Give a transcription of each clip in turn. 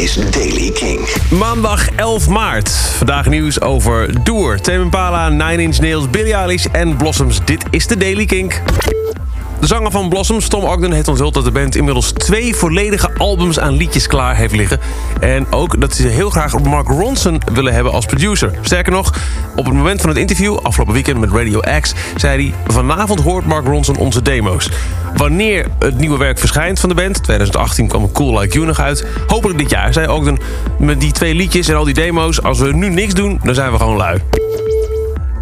is Daily King. Maandag 11 maart. Vandaag nieuws over Doer, Tame Impala, Nine Inch Nails, Billie Eilish en Blossoms. Dit is de Daily Kink. De zanger van Blossoms, Tom Ogden, heeft onthuld dat de band inmiddels twee volledige albums aan liedjes klaar heeft liggen. En ook dat ze heel graag Mark Ronson willen hebben als producer. Sterker nog, op het moment van het interview, afgelopen weekend met Radio X, zei hij: Vanavond hoort Mark Ronson onze demo's. Wanneer het nieuwe werk verschijnt van de band, 2018 kwam Cool Like You nog uit, hopelijk dit jaar, zei Ogden. Met die twee liedjes en al die demo's, als we nu niks doen, dan zijn we gewoon lui.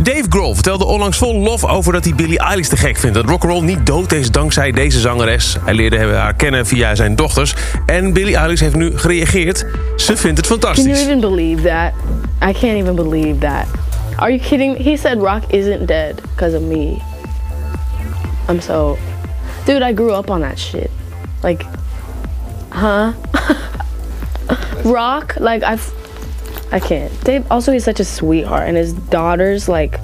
Dave Grohl vertelde onlangs vol lof over dat hij Billie Eilish te gek vindt. Dat rock'n'roll niet dood is dankzij deze zangeres. Hij leerde haar kennen via zijn dochters. En Billie Eilish heeft nu gereageerd. Ze vindt het Can you fantastisch. even believe that? I can't even believe that. Are you kidding? He said rock isn't dead because of me. I'm so. Dude, I grew up on that shit. Like, huh? rock? Like, I've. I can't. Dave, also, he's such a sweetheart. And his daughters, like,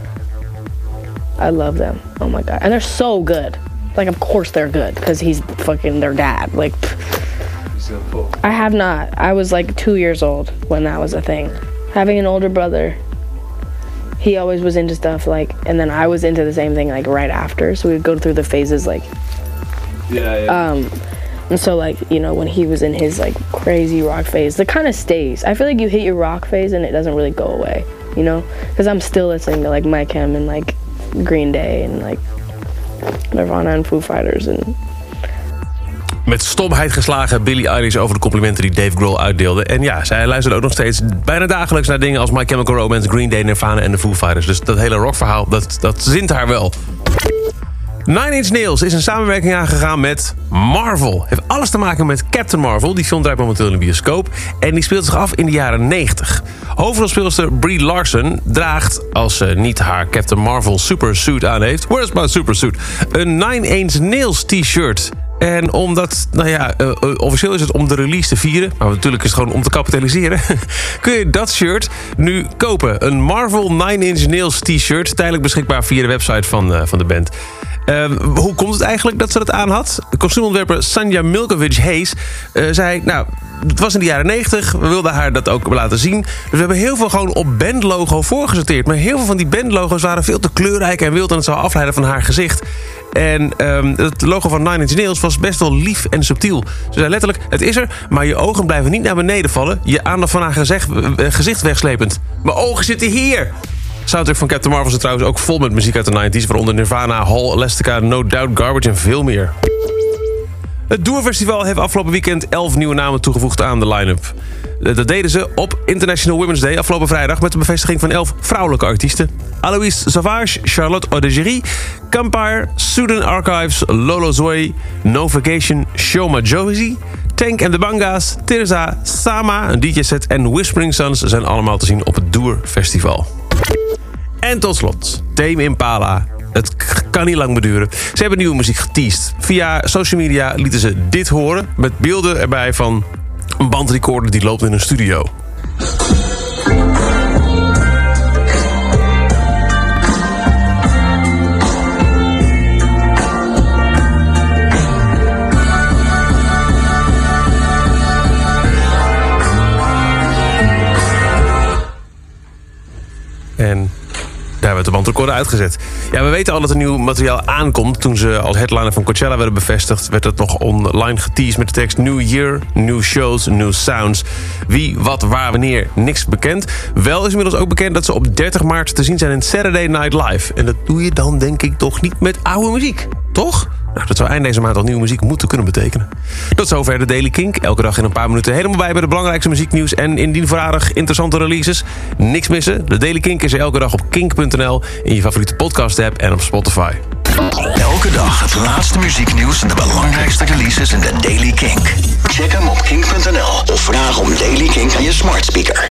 I love them. Oh my God. And they're so good. Like, of course they're good because he's fucking their dad. Like. I have not. I was like two years old when that was a thing. Having an older brother, he always was into stuff like, and then I was into the same thing like right after. So we would go through the phases like, Yeah. yeah. um, and so like you know when he was in his like crazy rock phase, that kind of stays. I feel like you hit your rock phase and it doesn't really go away, you know, because I'm still listening to like Mike Hem and like Green Day and like Nirvana and Foo Fighters and Met stomheid geslagen Billie Eilish over de complimenten die Dave Grohl uitdeelde. En ja, zij luistert ook nog steeds bijna dagelijks naar dingen als My Chemical Romance, Green Day, Nirvana en de Foo Fighters. Dus dat hele rockverhaal, dat, dat zint haar wel. Nine Inch Nails is een samenwerking aangegaan met Marvel. Heeft alles te maken met Captain Marvel. Die film draait momenteel in de bioscoop. En die speelt zich af in de jaren 90. Hoofdrolspeelster Brie Larson draagt, als ze niet haar Captain Marvel supersuit aan heeft... Where's my supersuit? Een Nine Inch Nails t-shirt. En omdat, nou ja, eh, eh, officieel is het om de release te vieren... maar natuurlijk is het gewoon om te kapitaliseren... kun je dat shirt nu kopen. Een Marvel Nine Inch Nails t-shirt. Tijdelijk beschikbaar via de website van, eh, van de band. Eh, hoe komt het eigenlijk dat ze dat aan had? Kostuumontwerper Sanja Milkovic Hayes eh, zei... nou, het was in de jaren 90, we wilden haar dat ook laten zien. Dus we hebben heel veel gewoon op bandlogo voorgesorteerd. Maar heel veel van die bandlogo's waren veel te kleurrijk en wild... en het zou afleiden van haar gezicht. En ehm, het logo van Nine Inch Nails was best wel lief en subtiel. Ze zei letterlijk, het is er, maar je ogen blijven niet naar beneden vallen. Je aandacht van haar gezicht, eh, gezicht wegslepend. Mijn ogen zitten hier! Soundtrack van Captain Marvel is trouwens ook vol met muziek uit de 90s... waaronder Nirvana, Hall, Elastica, No Doubt, Garbage en veel meer. Het Doerfestival heeft afgelopen weekend 11 nieuwe namen toegevoegd aan de line-up. Dat deden ze op International Women's Day afgelopen vrijdag... met de bevestiging van 11 vrouwelijke artiesten. Aloïs Savage, Charlotte Odegerie, Campire, Sudan Archives... Lolo Zoe, No Vacation, Shoma Josie... Tank en de Banga's, Teresa, Sama, een DJ-set en Whispering Suns... zijn allemaal te zien op het Doer-festival. En tot slot, Tame Impala. Het kan niet lang beduren. Ze hebben nieuwe muziek geteased. Via social media lieten ze dit horen... met beelden erbij van een bandrecorder die loopt in een studio. En daar werd de bandrecorder uitgezet. Ja, we weten al dat er nieuw materiaal aankomt. Toen ze als headliner van Coachella werden bevestigd... werd het nog online geteased met de tekst... New Year, new shows, new sounds. Wie, wat, waar, wanneer, niks bekend. Wel is inmiddels ook bekend dat ze op 30 maart te zien zijn in Saturday Night Live. En dat doe je dan denk ik toch niet met oude muziek, toch? Nou, dat zou eind deze maand al nieuwe muziek moeten kunnen betekenen. Tot zover de Daily Kink. Elke dag in een paar minuten helemaal bij bij de belangrijkste muzieknieuws... en indien voorradig interessante releases. Niks missen. De Daily Kink is er elke dag op kink.nl... in je favoriete podcast-app en op Spotify. Elke dag het laatste muzieknieuws en de belangrijkste releases in de Daily Kink. Check hem op kink.nl of vraag om Daily Kink aan je smart speaker.